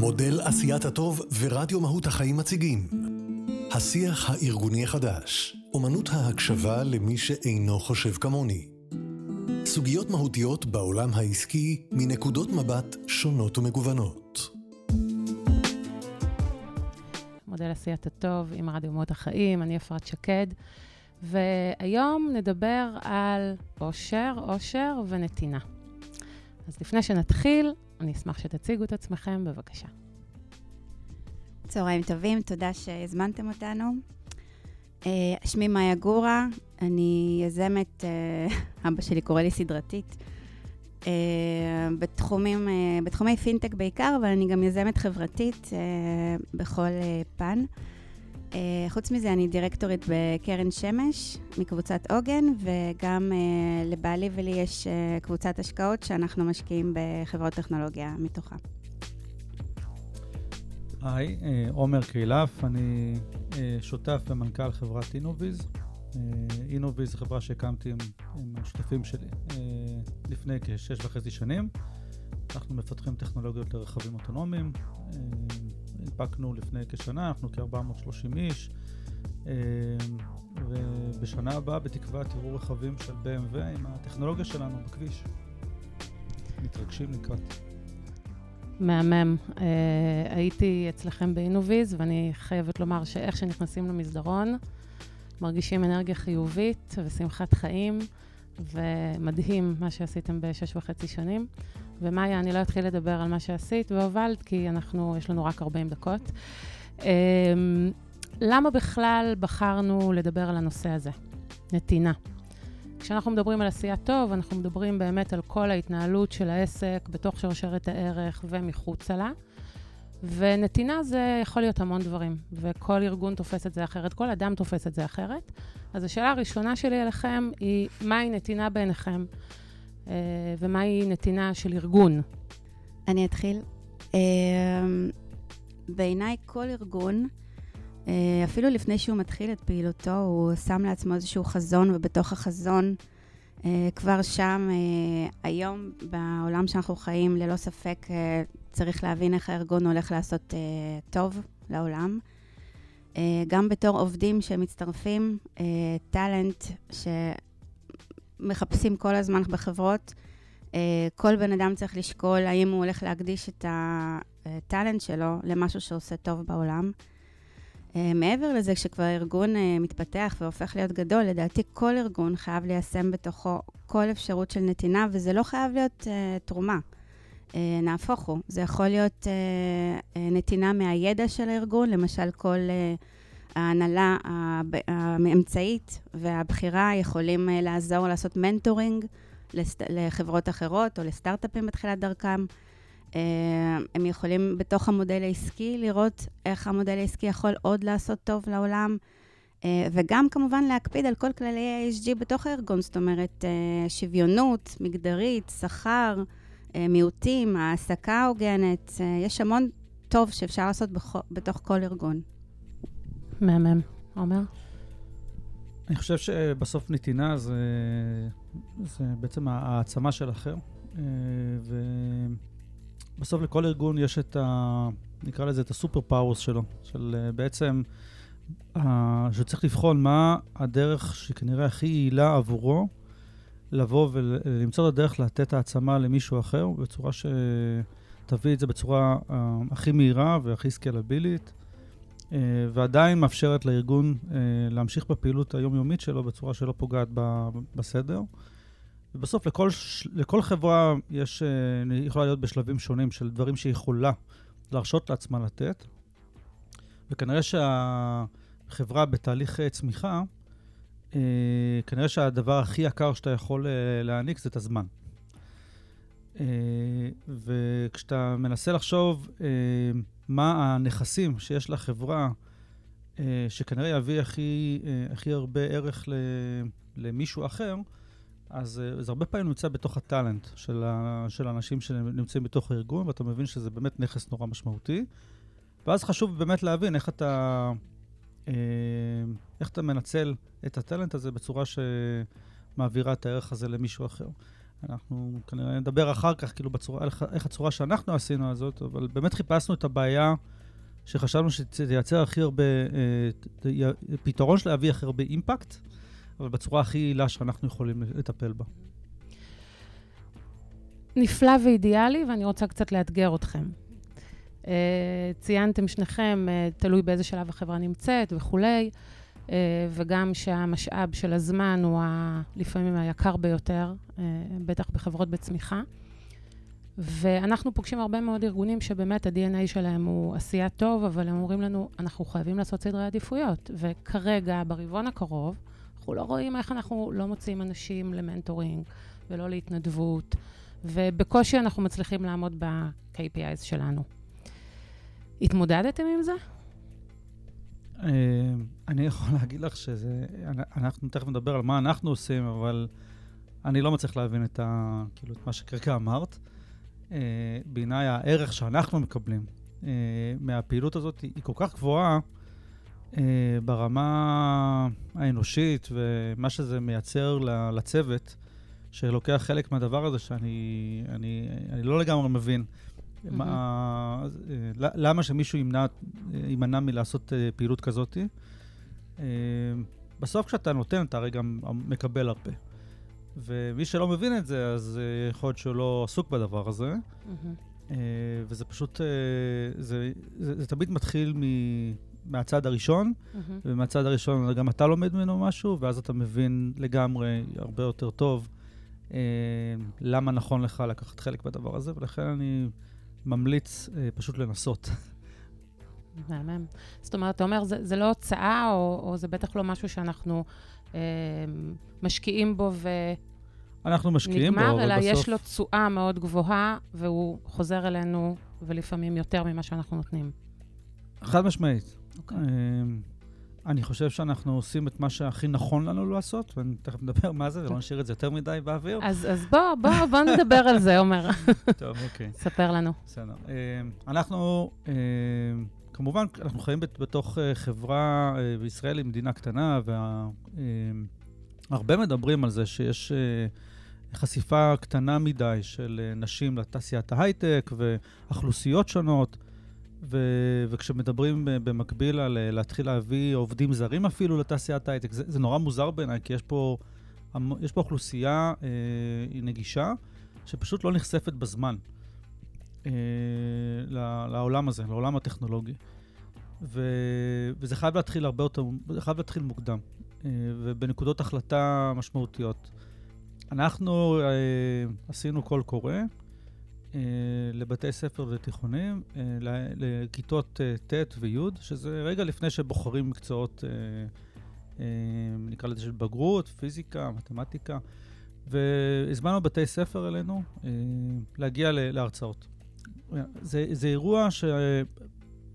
מודל עשיית הטוב ורדיו מהות החיים מציגים. השיח הארגוני החדש, אומנות ההקשבה למי שאינו חושב כמוני. סוגיות מהותיות בעולם העסקי מנקודות מבט שונות ומגוונות. מודל עשיית הטוב עם רדיו מהות החיים, אני אפרת שקד, והיום נדבר על אושר, אושר ונתינה. אז לפני שנתחיל, אני אשמח שתציגו את עצמכם, בבקשה. צהריים טובים, תודה שהזמנתם אותנו. אה, שמי מאיה גורה, אני יזמת, אה, אבא שלי קורא לי סדרתית, אה, בתחומים, בתחומי פינטק בעיקר, אבל אני גם יזמת חברתית בכל פן. חוץ מזה, אני דירקטורית בקרן שמש מקבוצת עוגן, וגם לבעלי ולי יש קבוצת השקעות שאנחנו משקיעים בחברות טכנולוגיה מתוכה. היי, עומר קרילף, אני שותף ומנכ"ל חברת אינוויז. אינוויז זו חברה שהקמתי עם, עם השותפים שלי לפני כשש וחצי שנים. אנחנו מפתחים טכנולוגיות לרכבים אוטונומיים. הנפקנו לפני כשנה, אנחנו כ-430 איש. ובשנה הבאה, בתקווה, תראו רכבים של BMW עם הטכנולוגיה שלנו בכביש. מתרגשים לקראת. מהמם. Uh, הייתי אצלכם באינוויז, ואני חייבת לומר שאיך שנכנסים למסדרון, מרגישים אנרגיה חיובית ושמחת חיים, ומדהים מה שעשיתם בשש וחצי שנים. ומאיה, אני לא אתחיל לדבר על מה שעשית והובלת, כי אנחנו, יש לנו רק 40 דקות. Uh, למה בכלל בחרנו לדבר על הנושא הזה? נתינה. כשאנחנו מדברים על עשייה טוב, אנחנו מדברים באמת על כל ההתנהלות של העסק בתוך שרשרת הערך ומחוצה לה. ונתינה זה יכול להיות המון דברים, וכל ארגון תופס את זה אחרת, כל אדם תופס את זה אחרת. אז השאלה הראשונה שלי אליכם היא, מהי נתינה בעיניכם, ומהי נתינה של ארגון? אני אתחיל. אה, בעיניי כל ארגון, אה, אפילו לפני שהוא מתחיל את פעילותו, הוא שם לעצמו איזשהו חזון, ובתוך החזון, אה, כבר שם, אה, היום, בעולם שאנחנו חיים, ללא ספק צריך להבין איך הארגון הולך לעשות טוב לעולם. גם בתור עובדים שמצטרפים, טאלנט שמחפשים כל הזמן בחברות, כל בן אדם צריך לשקול האם הוא הולך להקדיש את הטאלנט שלו למשהו שעושה טוב בעולם. Uh, מעבר לזה, כשכבר ארגון uh, מתפתח והופך להיות גדול, לדעתי כל ארגון חייב ליישם בתוכו כל אפשרות של נתינה, וזה לא חייב להיות תרומה. נהפוך הוא, זה יכול להיות נתינה מהידע של הארגון, למשל כל uh, ההנהלה האמצעית והבחירה יכולים uh, לעזור לעשות מנטורינג לחברות אחרות או לסטארט-אפים בתחילת דרכם. אה, הם יכולים בתוך המודל העסקי לראות איך המודל העסקי יכול עוד לעשות טוב לעולם, אה, וגם כמובן להקפיד על כל כללי ה-HG בתוך הארגון, זאת אומרת, אה, שוויונות, מגדרית, שכר, מיעוטים, העסקה הוגנת, יש המון טוב שאפשר לעשות בתוך כל ארגון. מהמם. עומר? אני חושב שבסוף נתינה זה, זה בעצם העצמה של אחר. ו... בסוף לכל ארגון יש את ה... נקרא לזה את ה super powers שלו, של אה, בעצם, שצריך לבחון מה הדרך שכנראה הכי יעילה עבורו, לבוא ולמצוא את הדרך לתת העצמה למישהו אחר, בצורה שתביא את זה בצורה אה, הכי מהירה והכי סקלבילית, ועדיין מאפשרת לארגון uh, להמשיך בפעילות היומיומית שלו בצורה שלא פוגעת בסדר. ובסוף לכל, לכל חברה יש, אה, יכולה להיות בשלבים שונים של דברים שהיא יכולה להרשות לעצמה לתת, וכנראה שהחברה בתהליך אה, צמיחה, אה, כנראה שהדבר הכי יקר שאתה יכול להעניק זה את הזמן. וכשאתה מנסה לחשוב מה הנכסים שיש לחברה, שכנראה יביא הכי, הכי הרבה ערך למישהו אחר, אז אה, זה הרבה פעמים נמצא בתוך הטאלנט של, ה, של האנשים שנמצאים בתוך הארגון, ואתה מבין שזה באמת נכס נורא משמעותי. ואז חשוב באמת להבין איך אתה, אה, איך אתה מנצל את הטאלנט הזה בצורה שמעבירה את הערך הזה למישהו אחר. אנחנו כנראה נדבר אחר כך, כאילו, בצורה, איך, הצורה שאנחנו עשינו הזאת, אבל באמת חיפשנו את הבעיה שחשבנו שתייצר הכי הרבה, אה, פתרון שלה יביא הכי הרבה אימפקט, אבל בצורה הכי יעילה שאנחנו יכולים לטפל בה. נפלא ואידיאלי, ואני רוצה קצת לאתגר אתכם. Uh, ציינתם שניכם, uh, תלוי באיזה שלב החברה נמצאת וכולי, וגם שהמשאב של הזמן הוא ה, לפעמים היקר ביותר, uh, בטח בחברות בצמיחה. ואנחנו פוגשים הרבה מאוד ארגונים שבאמת ה-DNA שלהם הוא עשייה טוב, אבל הם אומרים לנו, אנחנו חייבים לעשות סדרי עדיפויות. וכרגע, ברבעון הקרוב, אנחנו לא רואים איך אנחנו לא מוצאים אנשים למנטורינג ולא להתנדבות, ובקושי אנחנו מצליחים לעמוד ב-KPIs שלנו. התמודדתם עם זה? אה, אני יכול להגיד לך שזה, אנחנו תכף נדבר על מה אנחנו עושים, אבל אני לא מצליח להבין את, ה, כאילו, את מה שכרגע אמרת. אה, בעיניי הערך שאנחנו מקבלים אה, מהפעילות הזאת היא כל כך גבוהה ברמה האנושית ומה שזה מייצר לצוות, שלוקח חלק מהדבר הזה שאני אני, אני לא לגמרי מבין. Mm-hmm. מה, אה, למה שמישהו ימנע, יימנע מלעשות אה, פעילות כזאת? אה, בסוף כשאתה נותן, אתה הרי גם מקבל הרבה. ומי שלא מבין את זה, אז יכול להיות שהוא לא עסוק בדבר הזה. Mm-hmm. וזה פשוט, זה, זה, זה תמיד מתחיל מ, מהצד הראשון, mm-hmm. ומהצד הראשון גם אתה לומד ממנו משהו, ואז אתה מבין לגמרי הרבה יותר טוב למה נכון לך לקחת חלק בדבר הזה, ולכן אני ממליץ אה, פשוט לנסות. מהמם. זאת אומרת, אתה אומר, זה, זה לא הוצאה, או, או זה בטח לא משהו שאנחנו אה, משקיעים בו ו... אנחנו משקיעים נגמר, בו, אבל בסוף... אלא יש לו תשואה מאוד גבוהה, והוא חוזר אלינו, ולפעמים יותר ממה שאנחנו נותנים. חד משמעית. אוקיי. אה, אני חושב שאנחנו עושים את מה שהכי נכון לנו לעשות, ואני תכף מדבר מה זה, ולא נשאיר את זה יותר מדי באוויר. אז, אז בוא, בוא, בוא נדבר על זה, עומר. טוב, אוקיי. ספר לנו. בסדר. אה, אנחנו, אה, כמובן, אנחנו חיים בתוך אה, חברה בישראל, היא מדינה קטנה, והרבה מדברים על זה שיש חשיפה קטנה מדי של נשים לתעשיית ההייטק ואוכלוסיות שונות. ו- וכשמדברים במקביל על אה, להתחיל להביא עובדים זרים אפילו לתעשיית ההייטק, זה, זה נורא מוזר בעיניי, כי יש פה, יש פה אוכלוסייה אה, נגישה, שפשוט לא נחשפת בזמן אה, לעולם הזה, לעולם הטכנולוגי. ו- וזה חייב להתחיל הרבה יותר, זה חייב להתחיל מוקדם, אה, ובנקודות החלטה משמעותיות. אנחנו אה, עשינו קול קורא, אה, לבתי ספר ותיכונים, אה, לכיתות אה, ט' וי', שזה רגע לפני שבוחרים מקצועות, נקרא לזה של בגרות, פיזיקה, מתמטיקה, והזמנו בתי ספר אלינו להגיע להרצאות. זה, זה אירוע ש...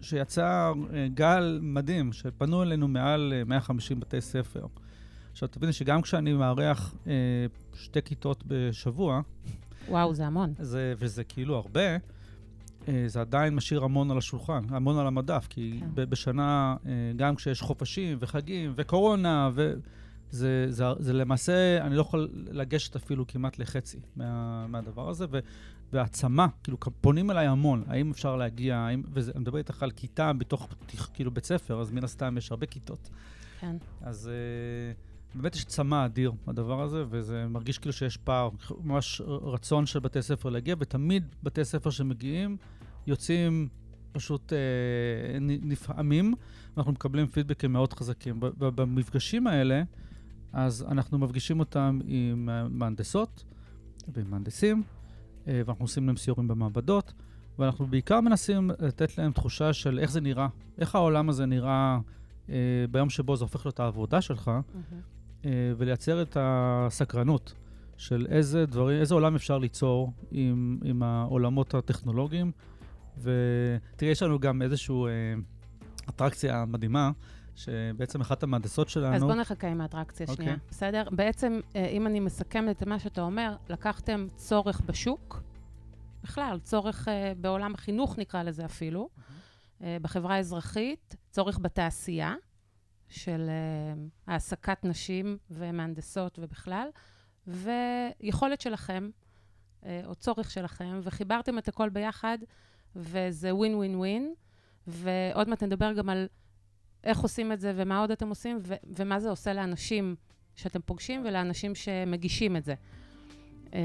שיצא גל מדהים, שפנו אלינו מעל 150 בתי ספר. עכשיו, תביני שגם כשאני מארח שתי כיתות בשבוע, וואו, זה המון. זה, וזה כאילו הרבה, אה, זה עדיין משאיר המון על השולחן, המון על המדף, כי כן. בשנה, אה, גם כשיש חופשים וחגים וקורונה, וזה זה, זה, זה למעשה, אני לא יכול לגשת אפילו כמעט לחצי מה, מהדבר הזה, ו, והעצמה, כאילו, פונים אליי המון, האם אפשר להגיע, האם, ואני מדבר איתך על כיתה בתוך, כאילו, בית ספר, אז מן הסתם יש הרבה כיתות. כן. אז... Uh, באמת יש צמא אדיר בדבר הזה, וזה מרגיש כאילו שיש פער, ממש רצון של בתי ספר להגיע, ותמיד בתי ספר שמגיעים יוצאים פשוט אה, נפעמים, ואנחנו מקבלים פידבקים מאוד חזקים. במפגשים האלה, אז אנחנו מפגישים אותם עם מהנדסות ועם מהנדסים, אה, ואנחנו עושים להם סיורים במעבדות, ואנחנו בעיקר מנסים לתת להם תחושה של איך זה נראה, איך העולם הזה נראה אה, ביום שבו זה הופך להיות העבודה שלך. Mm-hmm. אה, ולייצר את הסקרנות של איזה דברים, איזה עולם אפשר ליצור עם, עם העולמות הטכנולוגיים. ותראה, יש לנו גם איזושהי אה, אטרקציה מדהימה, שבעצם אחת המהנדסות שלנו... אז בוא נחכה עם האטרקציה okay. אוקיי. שנייה, בסדר? בעצם, אה, אם אני מסכמת את מה שאתה אומר, לקחתם צורך בשוק, בכלל, צורך אה, בעולם החינוך נקרא לזה אפילו, mm-hmm. בחברה האזרחית, צורך בתעשייה, של uh, העסקת נשים ומהנדסות ובכלל, ויכולת שלכם, אה, או צורך שלכם, וחיברתם את הכל ביחד, וזה ווין ווין ווין. ועוד מעט נדבר גם על איך עושים את זה ומה עוד אתם עושים, ו- ומה זה עושה לאנשים שאתם פוגשים ולאנשים שמגישים את זה. אה,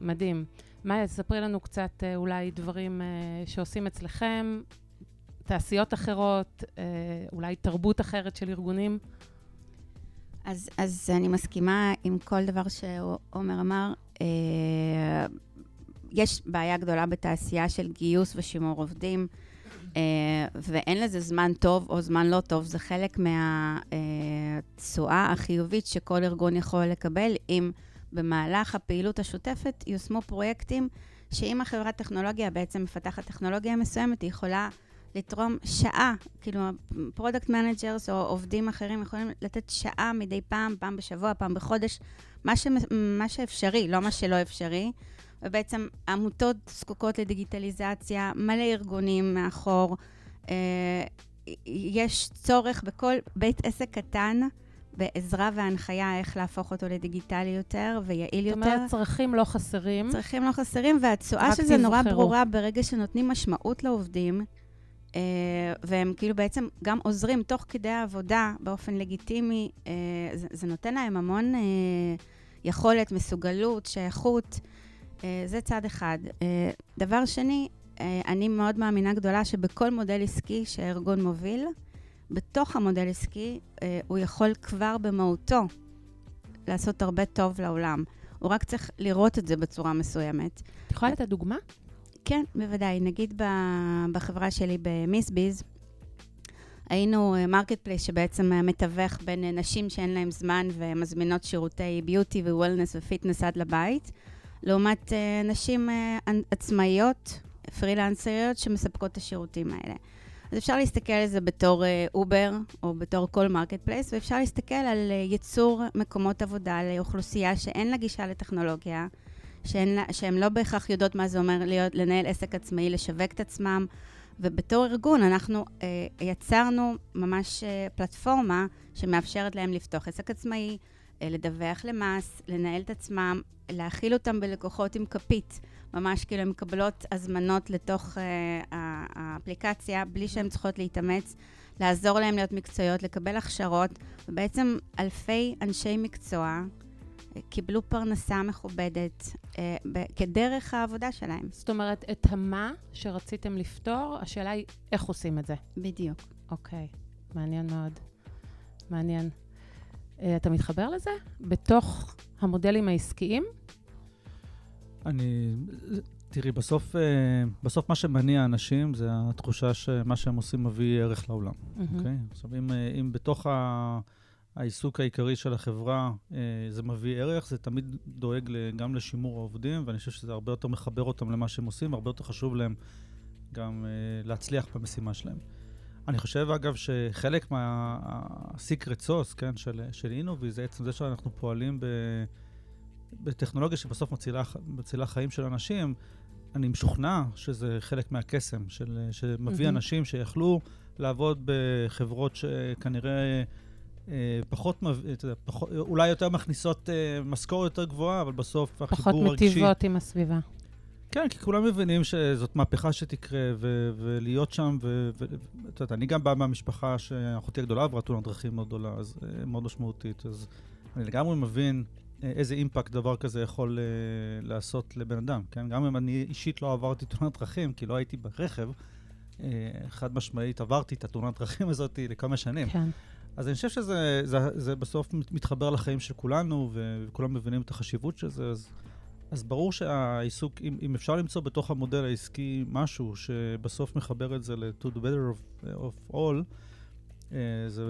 מדהים. מאיה, תספרי לנו קצת אה, אולי דברים אה, שעושים אצלכם, תעשיות אחרות, אה, אולי תרבות אחרת של ארגונים. אז, אז אני מסכימה עם כל דבר שעומר אמר. אה, יש בעיה גדולה בתעשייה של גיוס ושימור עובדים, אה, ואין לזה זמן טוב או זמן לא טוב. זה חלק מהתשואה החיובית שכל ארגון יכול לקבל אם במהלך הפעילות השוטפת יושמו פרויקטים שאם החברת טכנולוגיה בעצם מפתחת טכנולוגיה מסוימת, היא יכולה לתרום שעה, כאילו product managers או עובדים אחרים יכולים לתת שעה מדי פעם, פעם בשבוע, פעם בחודש, מה, ש, מה שאפשרי, לא מה שלא אפשרי. ובעצם עמותות זקוקות לדיגיטליזציה, מלא ארגונים מאחור. אה, יש צורך בכל בית עסק קטן בעזרה והנחיה איך להפוך אותו לדיגיטלי יותר ויעיל יותר. זאת אומרת, צרכים לא חסרים. צרכים לא חסרים, והתשואה של זה נורא ברורה ברגע שנותנים משמעות לעובדים. Uh, והם כאילו בעצם גם עוזרים תוך כדי העבודה באופן לגיטימי, uh, זה, זה נותן להם המון uh, יכולת, מסוגלות, שייכות. זה צד אחד. דבר שני, אני מאוד מאמינה גדולה שבכל מודל עסקי שהארגון מוביל, בתוך המודל עסקי, הוא יכול כבר במהותו לעשות הרבה טוב לעולם. הוא רק צריך לראות את זה בצורה מסוימת. את יכולה לתת דוגמה? כן, בוודאי. נגיד בחברה שלי ב Missbeez, היינו marketplace שבעצם מתווך בין נשים שאין להן זמן ומזמינות שירותי beauty ו wellness ו fitness עד לבית, לעומת נשים עצמאיות, פרילנסריות, שמספקות את השירותים האלה. אז אפשר להסתכל על זה בתור Uber או בתור כל marketplace, ואפשר להסתכל על ייצור מקומות עבודה לאוכלוסייה שאין לה גישה לטכנולוגיה, שהן לא בהכרח יודעות מה זה אומר להיות, לנהל עסק עצמאי, לשווק את עצמם. ובתור ארגון אנחנו אה, יצרנו ממש אה, פלטפורמה שמאפשרת להם לפתוח עסק עצמאי, אה, לדווח למס, לנהל את עצמם, להכיל אותם בלקוחות עם כפית. ממש כאילו הן מקבלות הזמנות לתוך אה, האפליקציה בלי שהן צריכות להתאמץ, לעזור להם להיות מקצועיות, לקבל הכשרות, ובעצם אלפי אנשי מקצוע קיבלו פרנסה מכובדת אה, ב- כדרך העבודה שלהם. זאת אומרת, את המה שרציתם לפתור, השאלה היא איך עושים את זה. בדיוק. אוקיי, מעניין מאוד. מעניין. אה, אתה מתחבר לזה? בתוך המודלים העסקיים? אני... תראי, בסוף, אה, בסוף מה שמניע אנשים זה התחושה שמה שהם עושים מביא ערך לעולם, אוקיי? Mm-hmm. Okay? עכשיו, אם, אה, אם בתוך ה... העיסוק העיקרי של החברה, אה, זה מביא ערך, זה תמיד דואג גם לשימור העובדים, ואני חושב שזה הרבה יותר מחבר אותם למה שהם עושים, הרבה יותר חשוב להם גם אה, להצליח במשימה שלהם. אני חושב, אגב, שחלק מה-secret sauce, כן, של, של אינובי, זה עצם זה שאנחנו פועלים ב, בטכנולוגיה שבסוף מצילה, מצילה חיים של אנשים. אני משוכנע שזה חלק מהקסם, של, שמביא mm-hmm. אנשים שיכלו לעבוד בחברות שכנראה... אה, פחות, אתה יודע, פחות, אולי יותר מכניסות אה, משכורת יותר גבוהה, אבל בסוף החיבור הרגשי... פחות מטיבות עם הסביבה. כן, כי כולם מבינים שזאת מהפכה שתקרה, ו- ולהיות שם, ואת יודעת, אני גם בא מהמשפחה שאחותי הגדולה עברה תאונת דרכים מאוד גדולה, אז מאוד משמעותית, אז אני לגמרי מבין איזה אימפקט דבר כזה יכול uh, לעשות לבן אדם, כן? גם אם אני אישית לא עברתי תאונת דרכים, כי לא הייתי ברכב, uh, חד משמעית עברתי את התאונת דרכים הזאת לכמה שנים. כן. אז אני חושב שזה זה, זה בסוף מתחבר לחיים של כולנו, וכולם מבינים את החשיבות של זה, אז, אז ברור שהעיסוק, אם, אם אפשר למצוא בתוך המודל העסקי משהו שבסוף מחבר את זה ל-to the better of, of all, אה, זה,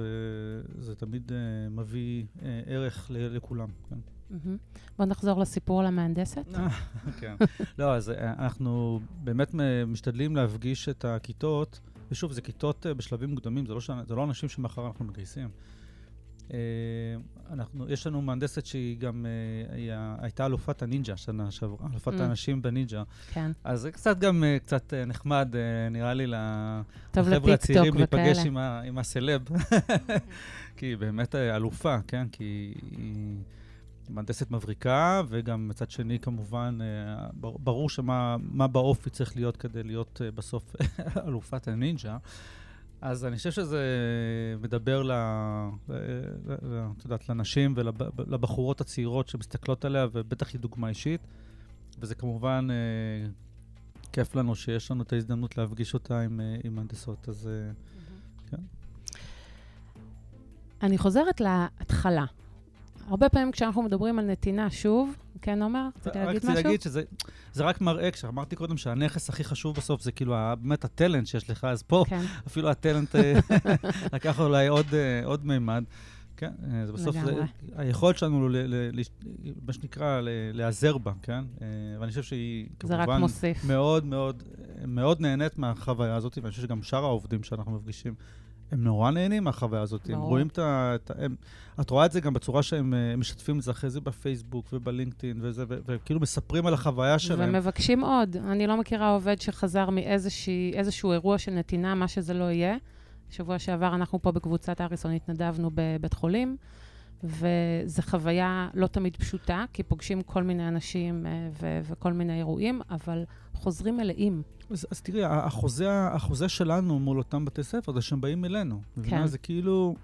זה תמיד אה, מביא אה, ערך לכולם. כן. Mm-hmm. בוא נחזור לסיפור על המהנדסת. כן. לא, אז אנחנו באמת משתדלים להפגיש את הכיתות. ושוב, זה כיתות uh, בשלבים מוקדמים, זה לא. זה לא אנשים שמאחר אנחנו מגייסים. Uh, אנחנו, יש לנו מהנדסת שהיא גם, uh, היא הייתה אלופת הנינג'ה שנה שעברה, אלופת mm. האנשים בנינג'ה. כן. אז זה קצת גם קצת נחמד, נראה לי, לחבר'ה הצעירים להיפגש עם, ה, עם הסלב, כי היא באמת אלופה, כן? כי היא... מהנדסת מבריקה, וגם מצד שני, כמובן, אה, ברור שמה באופי צריך להיות כדי להיות אה, בסוף אלופת הנינג'ה. אז אני חושב שזה מדבר, ל, את יודעת, לנשים ולבחורות הצעירות שמסתכלות עליה, ובטח היא דוגמה אישית. וזה כמובן אה, כיף לנו שיש לנו את ההזדמנות להפגיש אותה עם, עם מהנדסות, אז mm-hmm. כן. אני חוזרת להתחלה. הרבה פעמים כשאנחנו מדברים על נתינה, שוב, כן, עומר? רציתי להגיד משהו? רק רציתי להגיד שזה רק מראה, כשאמרתי קודם שהנכס הכי חשוב בסוף זה כאילו באמת הטלנט שיש לך, אז פה כן. אפילו הטלנט אה, לקח אולי עוד, אה, עוד מימד. כן, אה, זה בסוף, זה, היכולת שלנו, מה שנקרא, להיעזר בה, כן? ואני חושב שהיא כמובן מאוד מאוד, מאוד נהנית מהחוויה הזאת, ואני חושב שגם שאר העובדים שאנחנו מפגישים הם נורא נהנים מהחוויה הזאת. הם רואים את ה... הם, את רואה את זה גם בצורה שהם אה, משתפים את זה אחרי זה בפייסבוק ובלינקדאין וזה, וכאילו מספרים על החוויה שלהם. ומבקשים עוד. אני לא מכירה עובד שחזר מאיזשהו אירוע של נתינה, מה שזה לא יהיה. שבוע שעבר אנחנו פה בקבוצת אריסון התנדבנו בבית חולים, וזו חוויה לא תמיד פשוטה, כי פוגשים כל מיני אנשים אה, ו- וכל מיני אירועים, אבל חוזרים מלאים. אז, אז תראי, החוזה, החוזה שלנו מול אותם בתי ספר זה שהם באים אלינו. כן. זה כאילו...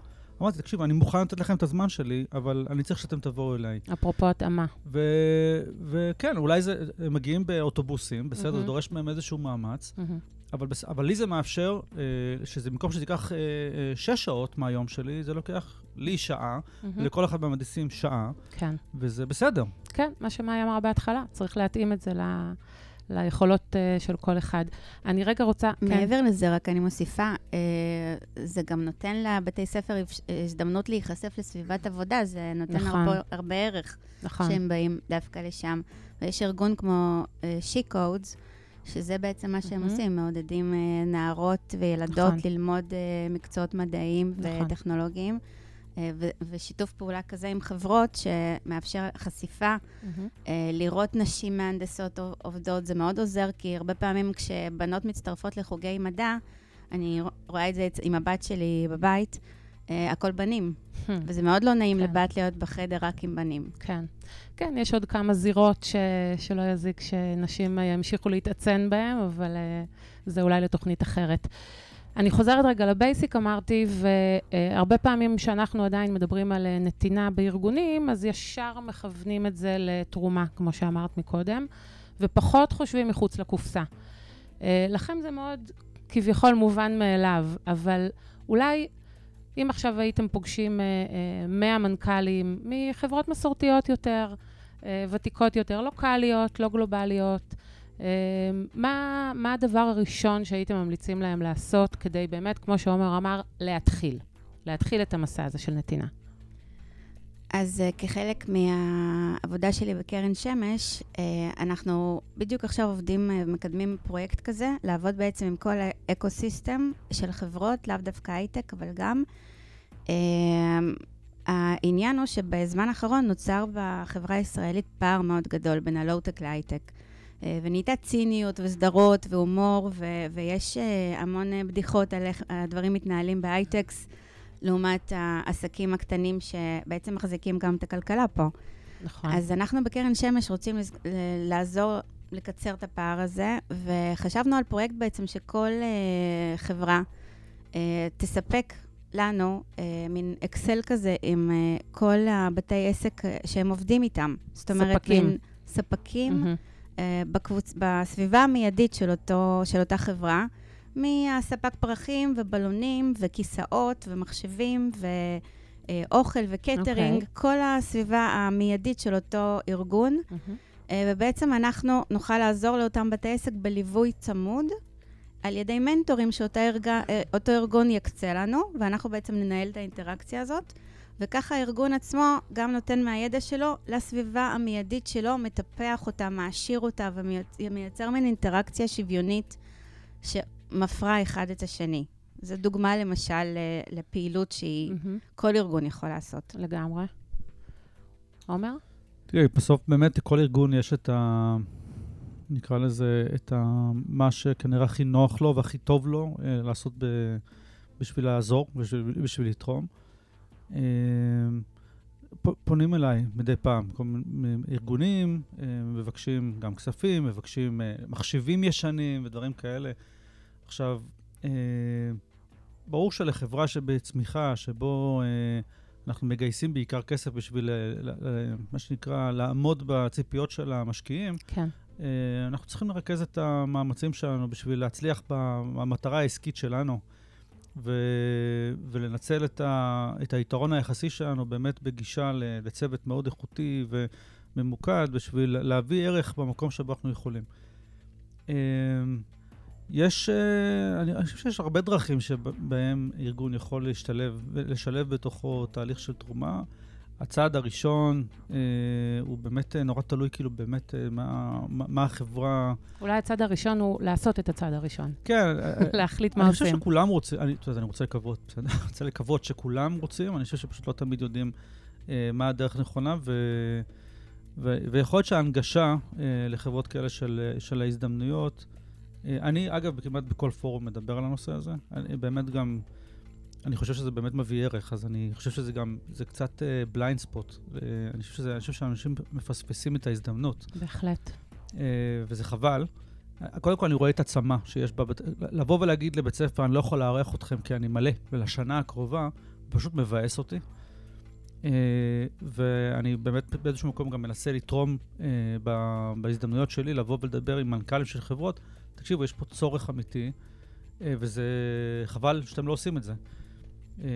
אמרתי, תקשיבו, אני מוכן לתת לכם את הזמן שלי, אבל אני צריך שאתם תבואו אליי. אפרופו התאמה. וכן, אולי זה, הם מגיעים באוטובוסים, בסדר, זה דורש מהם איזשהו מאמץ, אבל, בס... אבל לי זה מאפשר, אה, שזה במקום שזה ייקח אה, אה, שש שעות מהיום שלי, זה לוקח לי שעה, mm-hmm. לכל אחד מהמהנדסים שעה, כן. וזה בסדר. כן, מה שמאי אמרה בהתחלה, צריך להתאים את זה ל... ליכולות uh, של כל אחד. אני רגע רוצה... כן. מעבר כן. לזה, רק אני מוסיפה, uh, זה גם נותן לבתי ספר הזדמנות להיחשף לסביבת עבודה, זה נותן נכון. הרבה, הרבה ערך נכון. שהם באים דווקא לשם. ויש ארגון כמו uh, She Codes, שזה בעצם מה שהם mm-hmm. עושים, מעודדים uh, נערות וילדות נכון. ללמוד uh, מקצועות מדעיים נכון. וטכנולוגיים. אה, ושיתוף פעולה כזה עם חברות שמאפשר חשיפה, mm-hmm. לראות נשים מהנדסות עובדות, זה מאוד עוזר, כי הרבה פעמים כשבנות מצטרפות לחוגי מדע, אני רואה את זה עם הבת שלי בבית, אה, הכל בנים. Hmm. וזה מאוד לא נעים כן. לבת להיות בחדר רק עם בנים. כן. כן, יש עוד כמה זירות ש... שלא יזיק שנשים ימשיכו להתעצן בהן, אבל זה אולי לתוכנית אחרת. אני חוזרת רגע לבייסיק, אמרתי, והרבה פעמים כשאנחנו עדיין מדברים על אה, נתינה בארגונים, אז ישר מכוונים את זה לתרומה, כמו שאמרת מקודם, ופחות חושבים מחוץ לקופסה. אה, לכם זה מאוד כביכול מובן מאליו, אבל אולי אם עכשיו הייתם פוגשים 100 אה, מנכ"לים מחברות מסורתיות יותר, ותיקות יותר, לוקאליות, לא גלובליות, מה, מה הדבר הראשון שהייתם ממליצים להם לעשות כדי באמת, כמו שעומר אמר, להתחיל? להתחיל את המסע הזה של נתינה. אז אה, כחלק מהעבודה שלי בקרן שמש, אה, אנחנו בדיוק עכשיו עובדים אה, פרויקט כזה, לעבוד בעצם עם כל ה ecosystem של חברות, לאו דווקא הייטק, אבל גם. אה, העניין הוא שבזמן האחרון נוצר בחברה הישראלית פער מאוד גדול בין הלואו-טק להייטק. אה, ונהייתה ציניות וסדרות והומור, ו- ויש uh, המון uh, בדיחות על איך הדברים מתנהלים בהייטקס, לעומת העסקים הקטנים שבעצם מחזיקים גם את הכלכלה פה. נכון. אז אנחנו בקרן שמש רוצים לז- לעזור לקצר את הפער הזה, וחשבנו על פרויקט בעצם שכל uh, חברה uh, תספק לנו uh, מין אקסל כזה עם uh, כל הבתי עסק שהם עובדים איתם. זאת אומרת, ספקים. מין ספקים. Mm-hmm. אה, בקבוצ... בסביבה המיידית של, אותו, של אותה חברה, מהספק פרחים ובלונים וכיסאות ומחשבים ואוכל וקטרינג, okay. אוקיי. כל הסביבה המיידית של אותו ארגון. Mm-hmm. ובעצם אנחנו נוכל לעזור לאותם בתי עסק בליווי צמוד על ידי מנטורים שאותו אה, ארגון יקצה לנו, ואנחנו בעצם ננהל את האינטראקציה הזאת. וככה הארגון עצמו גם נותן מהידע שלו לסביבה המיידית שלו, מטפח אותה, מעשיר אותה ומייצר מין אינטראקציה שוויונית שמפרה אחד את השני. זו דוגמה למשל לפעילות שהיא, mm-hmm. כל ארגון יכול לעשות. לגמרי. עומר? תראי, בסוף באמת לכל ארגון יש את ה... נקרא לזה, את ה... מה שכנראה הכי נוח לו והכי טוב לו אה, לעשות ב... בשביל לעזור, בשביל, בשביל לתרום. אמ, פונים אליי מדי פעם, כל מיני ארגונים, מבקשים גם כספים, מבקשים מחשבים ישנים ודברים כאלה. עכשיו, ברור שלחברה שבצמיחה, שבו אנחנו מגייסים בעיקר כסף בשביל, מה שנקרא, לעמוד בציפיות של המשקיעים, כן. אנחנו צריכים לרכז את המאמצים שלנו בשביל להצליח במטרה העסקית שלנו. ו, ולנצל את, ה, את היתרון היחסי שלנו באמת בגישה לצוות מאוד איכותי וממוקד בשביל להביא ערך במקום שבו אנחנו יכולים. אמ, יש, אה, אני, אני חושב שיש הרבה דרכים שבהם ארגון יכול להשתלב, לשלב בתוכו תהליך של תרומה. הצעד הראשון אה, הוא באמת אה, נורא תלוי, כאילו, באמת, אה, מה, מה, מה החברה... אולי הצעד הראשון הוא לעשות את הצעד הראשון. כן. להחליט מה עושים. אני חושב שכולם רוצים, אני, אתה יודע, אני רוצה לקוות, בסדר? אני רוצה לקוות שכולם רוצים, אני חושב שפשוט לא תמיד יודעים אה, מה הדרך הנכונה, ו, ו, ויכול להיות שההנגשה אה, לחברות כאלה של, של ההזדמנויות, אה, אני, אגב, כמעט בכל פורום מדבר על הנושא הזה. אני באמת גם... אני חושב שזה באמת מביא ערך, אז אני חושב שזה גם, זה קצת בליינד uh, ספוט. Uh, אני חושב שזה, אני חושב שאנשים מפספסים את ההזדמנות. בהחלט. Uh, וזה חבל. קודם כל, אני רואה את הצמא שיש בה. לבוא ולהגיד לבית ספר, אני לא יכול לארח אתכם כי אני מלא, ולשנה הקרובה, פשוט מבאס אותי. Uh, ואני באמת באיזשהו מקום גם מנסה לתרום uh, בהזדמנויות שלי, לבוא ולדבר עם מנכ"לים של חברות. תקשיבו, יש פה צורך אמיתי, uh, וזה חבל שאתם לא עושים את זה. אה,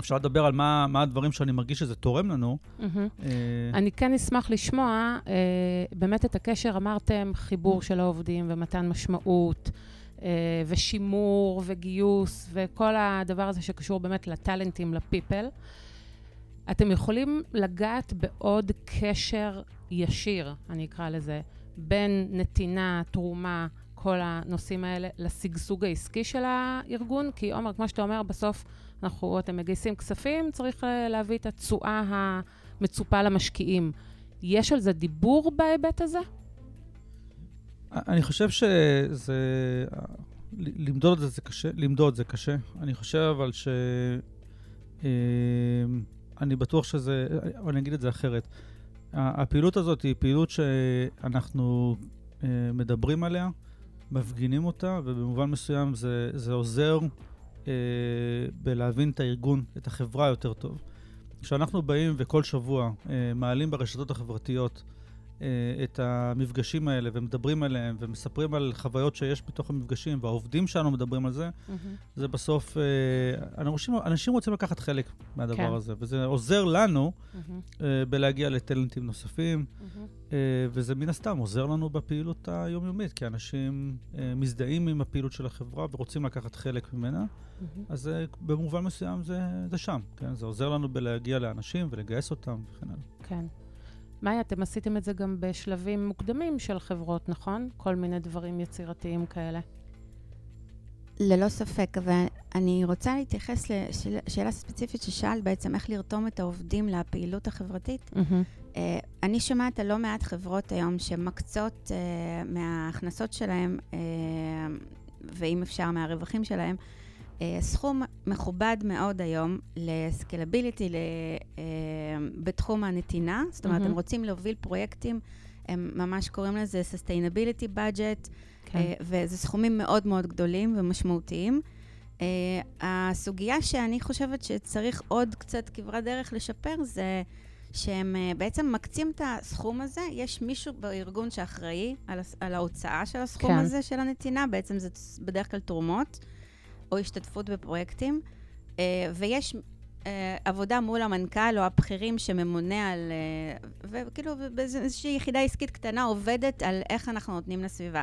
אפשר לדבר על מה, מה הדברים שאני מרגיש שזה תורם לנו. Mm-hmm. אני כן אשמח לשמוע אה, באמת את הקשר, אמרתם חיבור של העובדים ומתן משמעות. ושימור וגיוס וכל הדבר הזה שקשור באמת לטאלנטים, לפיפל. אתם יכולים לגעת בעוד קשר ישיר, אני אקרא לזה, בין נתינה, תרומה, כל הנושאים האלה לשגשוג העסקי של הארגון? כי עומר, כמו שאתה אומר, בסוף אנחנו, אתם מגייסים כספים, צריך אה, להביא את התשואה המצופה למשקיעים. יש על זה דיבור בהיבט הזה? אני חושב שזה... למדוד את זה זה קשה, למדוד זה קשה. אני חושב אבל ש... אה, אני בטוח שזה... אני אגיד את זה אחרת. הפעילות הזאת היא פעילות שאנחנו אה, מדברים עליה, מפגינים אותה, ובמובן מסוים זה, זה עוזר אה, בלהבין את הארגון, את החברה יותר טוב. כשאנחנו באים וכל שבוע אה, מעלים ברשתות החברתיות את המפגשים האלה ומדברים עליהם ומספרים על חוויות שיש בתוך המפגשים והעובדים שלנו מדברים על זה, mm-hmm. זה בסוף, אה, אנשים, אנשים רוצים לקחת חלק מהדבר כן. הזה, וזה עוזר לנו mm-hmm. אה, בלהגיע לטלנטים נוספים, mm-hmm. וזה מן הסתם עוזר לנו בפעילות היומיומית, כי אנשים מזדהים עם הפעילות של החברה ורוצים לקחת חלק ממנה, mm-hmm. אז במובן מסוים זה, זה שם, כן? זה עוזר לנו בלהגיע לאנשים ולגייס אותם וכן הלאה. כן. מאיה, אתם עשיתם את זה גם בשלבים מוקדמים של חברות, נכון? כל מיני דברים יצירתיים כאלה. ללא ספק, אבל אני רוצה להתייחס לשאלה ספציפית ששאלת בעצם, איך לרתום את העובדים לפעילות החברתית. Mm-hmm. Uh, אני שומעת על לא מעט חברות היום שמקצות uh, מההכנסות שלהם, uh, ואם אפשר מהרווחים שלהם, סכום מכובד מאוד היום לסקלביליטי אה, בתחום הנתינה. זאת אומרת, mm-hmm. הם רוצים להוביל פרויקטים, הם ממש קוראים לזה Sustainability Budget, כן. אה, וזה סכומים מאוד מאוד גדולים ומשמעותיים. הסוגיה שאני חושבת שצריך עוד קצת כברת דרך לשפר זה שהם בעצם מקצים את הסכום הזה, יש מישהו בארגון שאחראי על, על ההוצאה של הסכום כן. הזה של הנתינה, בעצם זה בדרך כלל תרומות. או השתתפות בפרויקטים, אה, ויש אה, עבודה מול המנכ"ל או הבכירים שממונה על... אה, וכאילו, באיזושהי יחידה עסקית קטנה עובדת על איך אנחנו נותנים לסביבה.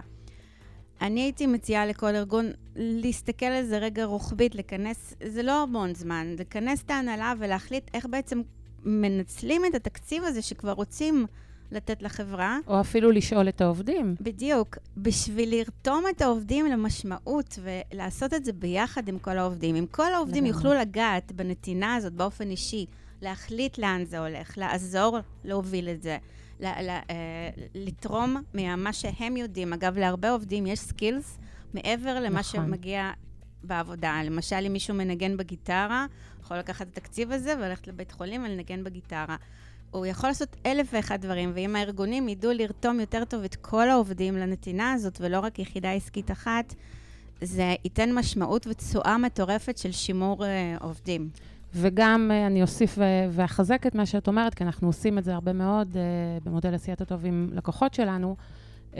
אני הייתי מציעה לכל ארגון להסתכל על זה רגע רוחבית, לכנס, זה לא המון זמן, לכנס את ההנהלה ולהחליט איך בעצם מנצלים את התקציב הזה שכבר רוצים לתת לחברה. או אפילו לשאול את העובדים. בדיוק. בשביל לרתום את העובדים למשמעות ולעשות את זה ביחד עם כל העובדים. אם כל העובדים. יוכלו לגעת בנתינה הזאת באופן אישי, להחליט לאן זה הולך, לעזור להוביל את זה, ל- ל- אה, לתרום ממה שהם יודעים. אגב, להרבה עובדים יש skills מעבר למה נכון. שמגיע בעבודה. למשל, אם מישהו מנגן בגיטרה, יכול לקחת את התקציב הזה וללכת לבית חולים ולנגן בגיטרה. הוא יכול לעשות אלף ואחד דברים, ואם הארגונים ידעו לרתום יותר טוב את כל העובדים לנתינה הזאת, ולא רק יחידה עסקית אחת, זה ייתן משמעות ותשואה מטורפת של שימור אה, עובדים. וגם uh, אני אוסיף ואחזק את מה שאת אומרת, כי אנחנו עושים את זה הרבה מאוד uh, במודל עשיית הטוב עם לקוחות שלנו. Uh,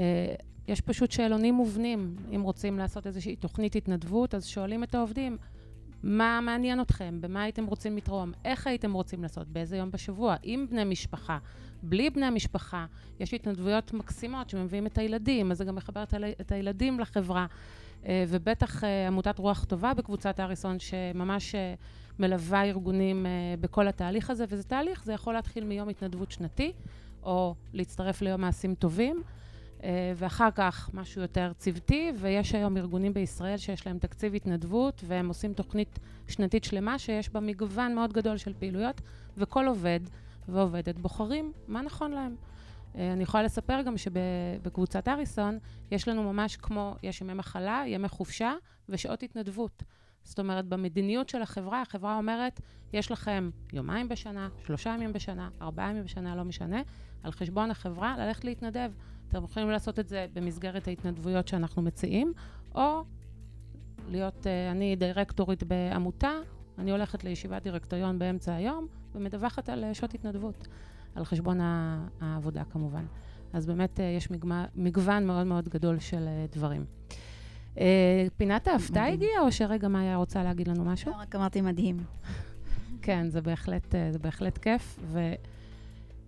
יש פשוט שאלונים מובנים. אם רוצים לעשות איזושהי תוכנית התנדבות, אז שואלים את העובדים, מה מעניין אתכם? במה הייתם רוצים לתרום? איך הייתם רוצים לעשות? באיזה יום בשבוע? עם בני משפחה, בלי בני המשפחה. יש התנדבויות מקסימות שמביאים את הילדים, אז זה גם מחבר את הילדים לחברה. אה, ובטח אה, עמותת רוח טובה בקבוצת אריסון, שממש אה, מלווה ארגונים בכל התהליך הזה, וזה תהליך, זה יכול להתחיל מיום התנדבות שנתי, או להצטרף ליום מעשים טובים. ואחר כך משהו יותר צוותי, ויש היום ארגונים בישראל שיש להם תקציב התנדבות, והם עושים תוכנית שנתית שלמה שיש בה מגוון מאוד גדול של פעילויות, וכל עובד ועובדת בוחרים מה נכון להם. אה, אני יכולה לספר גם שבקבוצת אריסון יש לנו ממש כמו, יש ימי מחלה, ימי חופשה ושעות התנדבות. זאת אומרת, במדיניות של החברה, החברה אומרת, יש לכם יומיים בשנה, שלושה ימים בשנה, ארבעה ימים בשנה, לא משנה, על חשבון החברה, ללכת להתנדב. אתם יכולים לעשות את זה במסגרת ההתנדבויות שאנחנו מציעים, או להיות, אה, אני דירקטורית בעמותה, אני הולכת לישיבת דירקטוריון באמצע היום ומדווחת על אה, שעות התנדבות. על חשבון העבודה כמובן. אז באמת אה, יש מגוון מאוד מאוד גדול של דברים. פינת ההפתעה הגיעה, או שרגע מאיה רוצה להגיד לנו משהו? לא, רק אמרתי מדהים. כן, זה בהחלט, זה בהחלט כיף,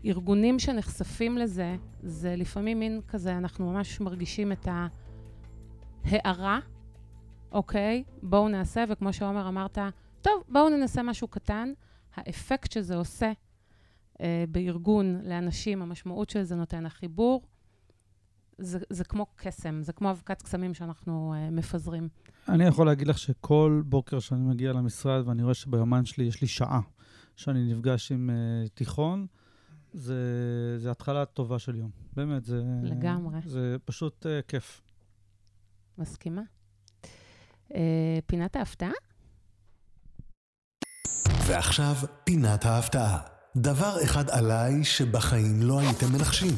וארגונים שנחשפים לזה, זה לפעמים מין כזה, אנחנו ממש מרגישים את ההערה, אוקיי, בואו נעשה, וכמו שעומר אמרת, טוב, בואו ננסה משהו קטן. האפקט שזה עושה אה, בארגון לאנשים, המשמעות של זה נותן, החיבור, זה, זה כמו קסם, זה כמו אבקת קסמים שאנחנו אה, מפזרים. אני יכול להגיד לך שכל בוקר שאני מגיע למשרד ואני רואה שביומן שלי יש לי שעה שאני נפגש עם אה, תיכון, זה, זה התחלה טובה של יום. באמת, זה... לגמרי. זה פשוט אה, כיף. מסכימה. אה, פינת ההפתעה? ועכשיו, פינת ההפתעה. דבר אחד עליי שבחיים לא הייתם מנחשים.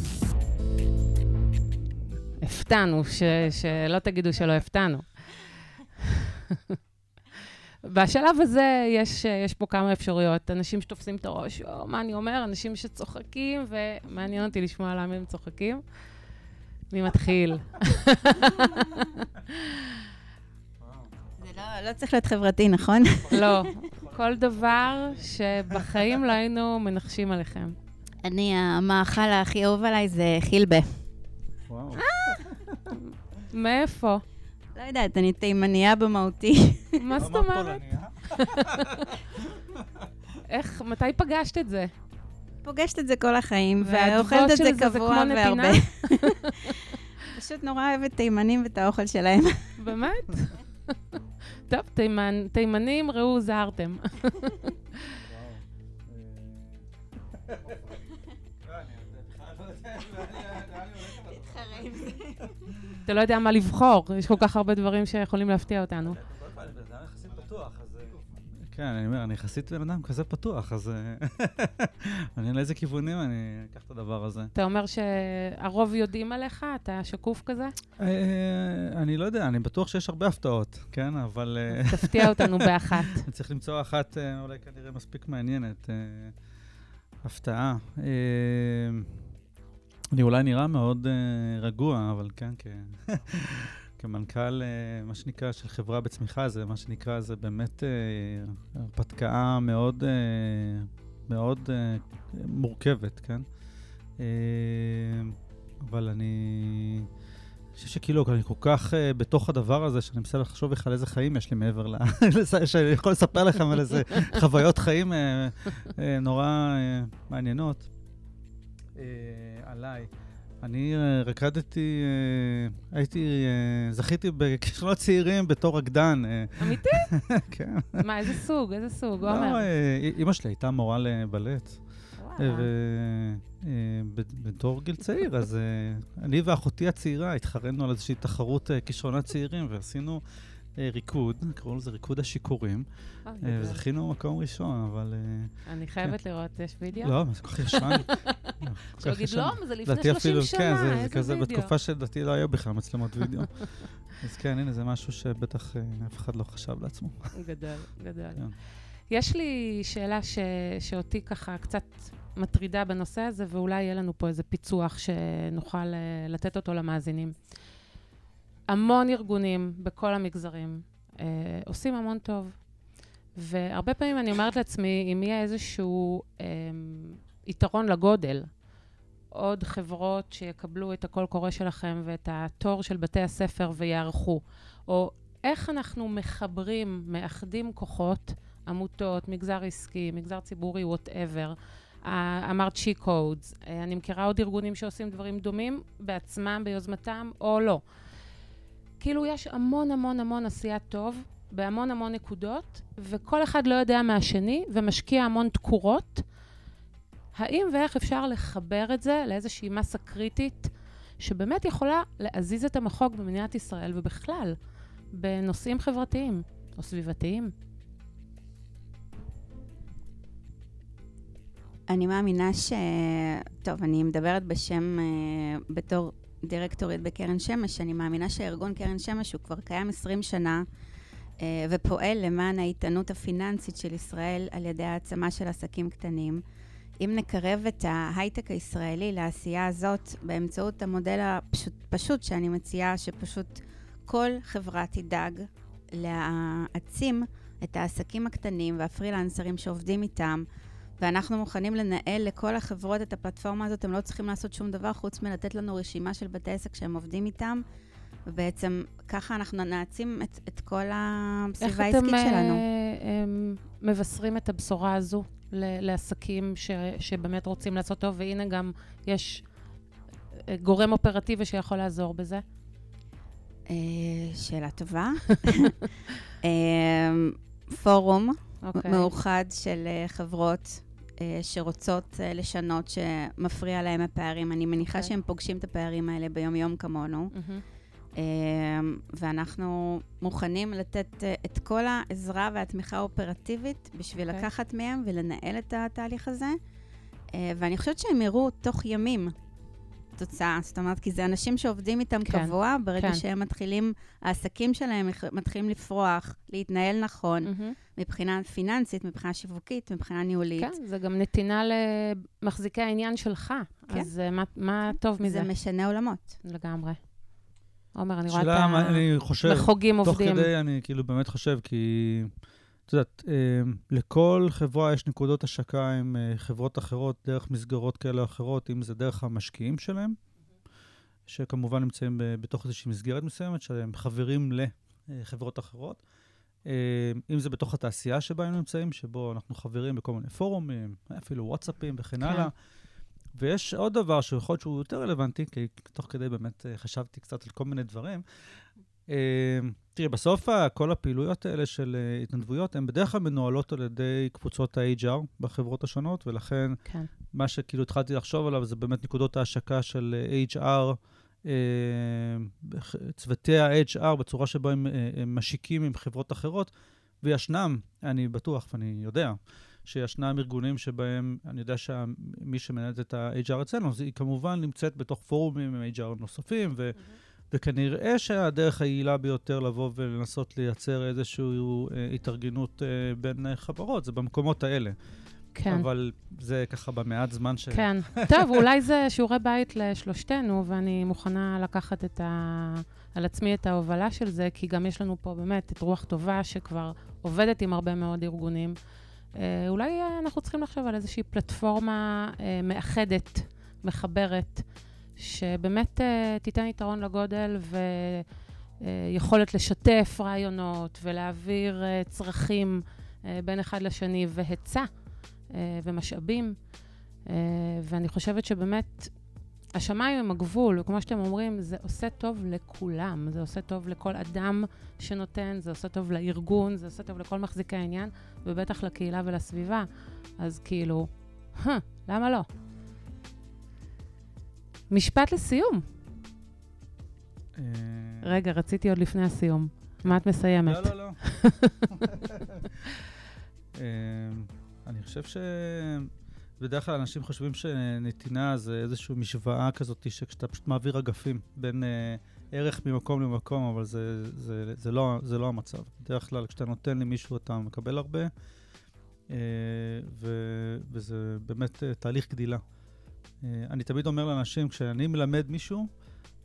הפתענו, ש- שלא תגידו שלא הפתענו. בשלב הזה יש, יש פה כמה אפשרויות. אנשים שתופסים את הראש, או, מה אני אומר? אנשים שצוחקים, ומעניין אותי לשמוע למה הם צוחקים. מי מתחיל? לא, לא צריך להיות חברתי, נכון? לא. כל דבר שבחיים לא היינו מנחשים עליכם. אני, המאכל הכי אהוב עליי זה חילבה. וואו. מאיפה? לא יודעת, אני תימניה במהותי. מה זאת אומרת? איך, מתי פגשת את זה? פוגשת את זה כל החיים, ואוכלת את זה קבוע והרבה. פשוט נורא אוהבת תימנים ואת האוכל שלהם. באמת? טוב, תימנ, תימנים, ראו, זהרתם. אתה לא יודע מה לבחור, יש כל כך הרבה דברים שיכולים להפתיע אותנו. כן, אני אומר, אני יחסית בן אדם כזה פתוח, אז אה, אני על איזה כיוונים אני אקח את הדבר הזה. אתה אומר שהרוב יודעים עליך? אתה שקוף כזה? אה, אני לא יודע, אני בטוח שיש הרבה הפתעות, כן, אבל... אה, תפתיע אותנו באחת. אני צריך למצוא אחת אולי כנראה מספיק מעניינת. הפתעה. אני אולי נראה מאוד רגוע, אבל כן, כן. כמנכ"ל, אה, מה שנקרא, של חברה בצמיחה, זה מה שנקרא, זה באמת אה, הרפתקה מאוד, מאוד מורכבת, כן? אבל אני... חושב שכאילו, אני כל כך uh, בתוך הדבר הזה, שאני מנסה לחשוב על איזה חיים יש לי מעבר ל... שאני יכול לספר לכם על איזה חוויות חיים uh, uh, נורא uh, מעניינות uh, עליי. אני uh, רקדתי, uh, הייתי, uh, זכיתי בכישרונות צעירים בתור רקדן. אמיתי? כן. מה, איזה סוג? איזה סוג? לא, עומר. אימא שלי הייתה מורה לבלט. ובתור גיל צעיר, אז אני ואחותי הצעירה התחרנו על איזושהי תחרות כישרונות צעירים, ועשינו אה, ריקוד, קראו לזה ריקוד השיכורים. אה, אה, גדול. וזכינו במקום ראשון, אבל... אה, אני חייבת לראות, יש וידאו? לא, זה כל כך ישן. להגיד, ישן. לא, זה לפני לדעתי 30 אפילו, שנה, כן, זה- זה איזה כזה וידאו. בתקופה שלדעתי לא היו בכלל מצלמות וידאו. אז כן, הנה, זה משהו שבטח אה, אף אחד לא חשב לעצמו. גדול, גדול. כן. יש לי שאלה ש... שאותי ככה קצת מטרידה בנושא הזה, ואולי יהיה לנו פה איזה פיצוח שנוכל אה, לתת אותו למאזינים. המון ארגונים בכל המגזרים אה, עושים המון טוב. והרבה פעמים אני אומרת לעצמי, אם יהיה איזשהו אה, יתרון לגודל, עוד חברות שיקבלו את הקול קורא שלכם ואת התור של בתי הספר ויערכו, או איך אנחנו מחברים, מאחדים כוחות, עמותות, מגזר עסקי, מגזר ציבורי, whatever. אמרת she codes, אני מכירה עוד ארגונים שעושים דברים דומים בעצמם, ביוזמתם, או לא. כאילו, יש המון המון המון עשייה טוב, בהמון המון נקודות, וכל אחד לא יודע מהשני, ומשקיע המון תקורות. האם ואיך אפשר לחבר את זה לאיזושהי מסה קריטית, שבאמת יכולה להזיז את המחוג במדינת ישראל, ובכלל, בנושאים חברתיים או סביבתיים? אני מאמינה ש... טוב, אני מדברת בשם, אה, בתור דירקטורית בקרן שמש, אני מאמינה שארגון קרן שמש הוא כבר קיים 20 שנה אה, ופועל למען האיתנות הפיננסית של ישראל על ידי העצמה של עסקים קטנים. אם נקרב את ההייטק הישראלי לעשייה הזאת באמצעות המודל הפשוט פשוט שאני מציעה, שפשוט כל חברה תדאג להעצים את העסקים הקטנים והפרילנסרים שעובדים איתם, ואנחנו מוכנים לנהל לכל החברות את הפלטפורמה הזאת, הם לא צריכים לעשות שום דבר חוץ מלתת לנו רשימה של בתי עסק שהם עובדים איתם, ובעצם ככה אנחנו נעצים את, את כל הסביבה העסקית איך אתם שלנו. אה, אה, מבשרים את הבשורה הזו ל- לעסקים ש- שבאמת רוצים לעשות טוב, והנה גם יש אה, גורם אופרטיבי שיכול לעזור בזה? אה, שאלה טובה. אה, פורום אוקיי. מאוחד של אה, חברות אה, שרוצות אה, לשנות, שמפריע להם הפערים. אני מניחה אוקיי. שהם פוגשים את הפערים האלה ביום-יום כמונו. אה, ואנחנו מוכנים לתת אה, את כל העזרה והתמיכה האופרטיבית בשביל אוקיי. לקחת מהם ולנהל את התהליך הזה. אה, ואני חושבת שהם יראו תוך ימים תוצאה. זאת אומרת, כי זה אנשים שעובדים איתם כן, קבוע, ברגע כן. שהם מתחילים, העסקים שלהם מתחילים לפרוח, להתנהל נכון, מהמם. מבחינה פיננסית, מבחינה שיווקית, מבחינה ניהולית. כן, זה גם נתינה למחזיקי העניין שלך. כן. אז אה, מה- מה טוב מזה? זה משנה עולמות. לגמרי. עומר, אני רואה שאלה, את מה- אני חושב, תוך עובדים. כדי אני כאילו באמת חושב, כי את יודעת, אה, לכל חברה יש נקודות השקה עם אה, חברות אחרות, דרך מסגרות כאלה או אחרות, אם זה דרך המשקיעים שלהם, שכמובן נמצאים בתוך איזושהי מסגרת מסוימת, שהם חברים לחברות אחרות. אה, אם זה בתוך התעשייה שבה הם נמצאים, שבו אנחנו חברים בכל מיני פורומים, אפילו וואטסאפים וכן כן. הלאה. ויש עוד דבר שיכול להיות שהוא יותר רלוונטי, כי תוך כדי באמת אה, חשבתי קצת על כל מיני דברים. אה, תראי, בסוף כל הפעילויות האלה של אה, התנדבויות, הן בדרך כלל מנוהלות על ידי קבוצות ה-HR בחברות השונות, ולכן כן. מה שכאילו התחלתי לחשוב עליו זה באמת נקודות ההשקה של אה, HR, צוותי ה-HR בצורה שבה הם, הם משיקים עם חברות אחרות, וישנם, אני בטוח ואני יודע, שישנם ארגונים שבהם, אני יודע שמי שמנהלת את ה-HR אצלנו, אז היא כמובן נמצאת בתוך פורומים עם HR נוספים, ו... וכנראה שהדרך היעילה ביותר לבוא ולנסות לייצר איזושהי אה, התארגנות אה, בין אה, חברות, זה במקומות האלה. כן. אבל זה ככה במעט זמן ש... כן. טוב, אולי זה שיעורי בית לשלושתנו, ואני מוכנה לקחת את ה... על עצמי את ההובלה של זה, כי גם יש לנו פה באמת את רוח טובה שכבר עובדת עם הרבה מאוד ארגונים. אה, אולי אנחנו צריכים לחשוב על איזושהי פלטפורמה אה, מאחדת, מחברת, שבאמת אה, תיתן יתרון לגודל ויכולת לשתף רעיונות ולהעביר אה, צרכים אה, בין אחד לשני והיצע אה, ומשאבים. אה, ואני חושבת שבאמת, השמיים הם הגבול, וכמו שאתם אומרים, זה עושה טוב לכולם. זה עושה טוב לכל אדם שנותן, זה עושה טוב לארגון, זה עושה טוב לכל מחזיקי העניין, ובטח לקהילה ולסביבה. אז כאילו, "huh, למה לא? משפט לסיום. אה, רגע, רציתי עוד לפני הסיום. מה את מסיימת? לא, לא, לא. אמ, אני חושב ש... בדרך כלל אנשים חושבים שנתינה זה איזושהי משוואה כזאת, שכשאתה פשוט מעביר אגפים בין uh, ערך ממקום למקום, אבל זה, זה, זה, לא, זה לא המצב. בדרך כלל כשאתה נותן למישהו אתה מקבל הרבה, uh, ו, וזה באמת uh, תהליך גדילה. Uh, אני תמיד אומר לאנשים, כשאני מלמד מישהו,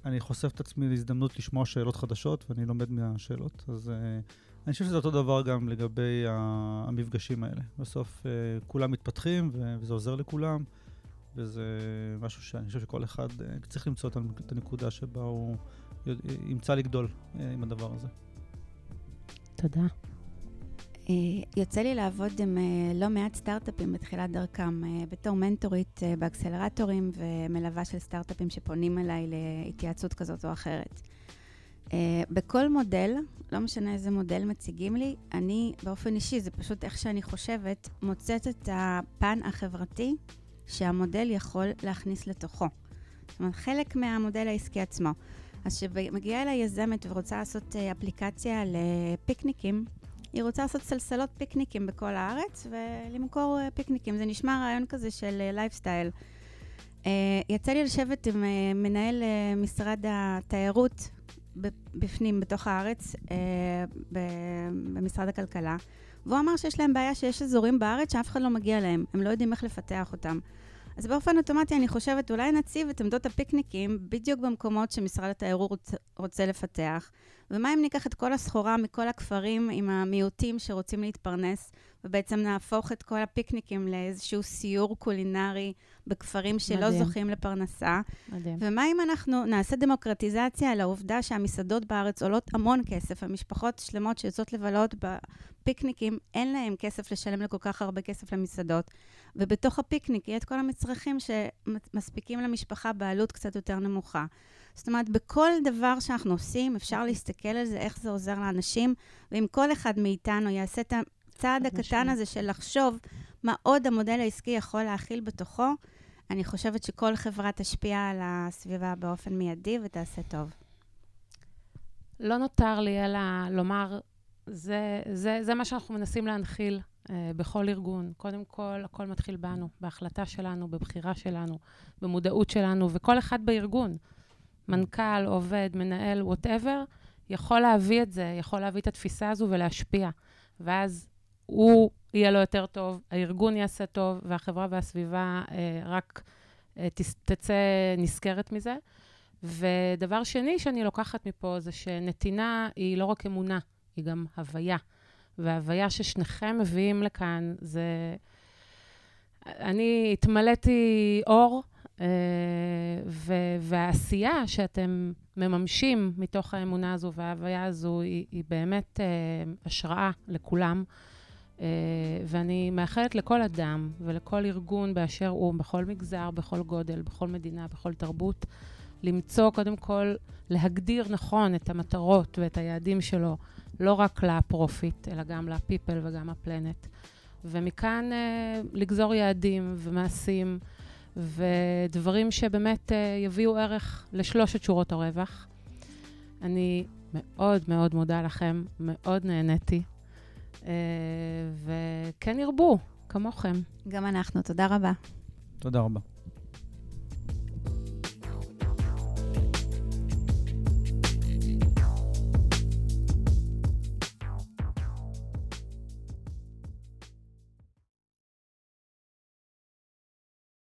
אני חושף את עצמי להזדמנות לשמוע שאלות חדשות, ואני לומד מהשאלות. אז uh, אני חושב שזה אותו דבר גם לגבי המפגשים האלה. בסוף uh, כולם מתפתחים, וזה עוזר לכולם, וזה משהו שאני חושב שכל אחד uh, צריך למצוא את הנקודה שבה הוא ימצא לגדול uh, עם הדבר הזה. תודה. יוצא לי לעבוד עם לא מעט סטארט-אפים בתחילת דרכם, בתור מנטורית באקסלרטורים ומלווה של סטארט-אפים שפונים אליי להתייעצות כזאת או אחרת. בכל מודל, לא משנה איזה מודל מציגים לי, אני באופן אישי, זה פשוט איך שאני חושבת, מוצאת את הפן החברתי שהמודל יכול להכניס לתוכו. זאת אומרת, חלק מהמודל העסקי עצמו. אז כשמגיעה אליי יזמת ורוצה לעשות אפליקציה לפיקניקים, היא רוצה לעשות סלסלות פיקניקים בכל הארץ ולמכור uh, פיקניקים. זה נשמע רעיון כזה של לייפסטייל. Uh, יצא לי לשבת עם מנהל משרד התיירות בפנים, בתוך הארץ, אה, במשרד הכלכלה, והוא אמר שיש להם בעיה שיש אזורים בארץ שאף אחד לא מגיע להם, הם לא יודעים איך לפתח אותם. אז באופן אוטומטי אני חושבת, אולי נציב את עמדות הפיקניקים בדיוק במקומות שמשרד התיירות רוצה לפתח. ומה אם ניקח את כל הסחורה מכל הכפרים עם המיעוטים שרוצים להתפרנס, ובעצם נהפוך את כל הפיקניקים לאיזשהו סיור קולינרי בכפרים שלא מדהים. זוכים לפרנסה? מדהים. ומה אם אנחנו נעשה דמוקרטיזציה על העובדה שהמסעדות בארץ עולות המון כסף, המשפחות שלמות שיוצאות לבלות בפיקניקים, אין להם כסף לשלם לכל כך הרבה כסף למסעדות, ובתוך הפיקניק יהיה את כל המצרכים שמספיקים למשפחה בעלות קצת יותר נמוכה. זאת אומרת, בכל דבר שאנחנו עושים, אפשר להסתכל על זה, איך זה עוזר לאנשים, ואם כל אחד מאיתנו יעשה את הצעד הקטן הזה של לחשוב מה עוד המודל העסקי יכול להכיל בתוכו, אני חושבת שכל חברה תשפיע על הסביבה באופן מיידי ותעשה טוב. לא נותר לי אלא לומר, זה, זה, זה מה שאנחנו מנסים להנחיל אה, בכל ארגון. קודם כל, הכל מתחיל בנו, בהחלטה שלנו, בבחירה שלנו, במודעות שלנו, וכל אחד בארגון. מנכ"ל, עובד, מנהל, וואטאבר, יכול להביא את זה, יכול להביא את התפיסה הזו ולהשפיע. ואז הוא יהיה לו יותר טוב, הארגון יעשה טוב, והחברה והסביבה אה, רק אה, תצא נשכרת מזה. ודבר שני שאני לוקחת מפה זה שנתינה היא לא רק אמונה, היא גם הוויה. וההוויה ששניכם מביאים לכאן זה... אני התמלאתי אור אה, והעשייה שאתם מממשים מתוך האמונה הזו וההוויה הזו היא, היא באמת אה, השראה לכולם. אה, ואני מאחלת לכל אדם ולכל ארגון באשר הוא, בכל מגזר, בכל גודל, בכל מדינה, בכל תרבות, למצוא, קודם כל, להגדיר נכון את המטרות ואת היעדים שלו, לא רק לפרופיט, אלא גם לפיפל וגם לפלנט. ומכאן לגזור יעדים ומעשים. ודברים שבאמת uh, יביאו ערך לשלושת שורות הרווח. אני מאוד מאוד מודה לכם, מאוד נהניתי, uh, וכן ירבו, כמוכם. גם אנחנו, תודה רבה. תודה רבה.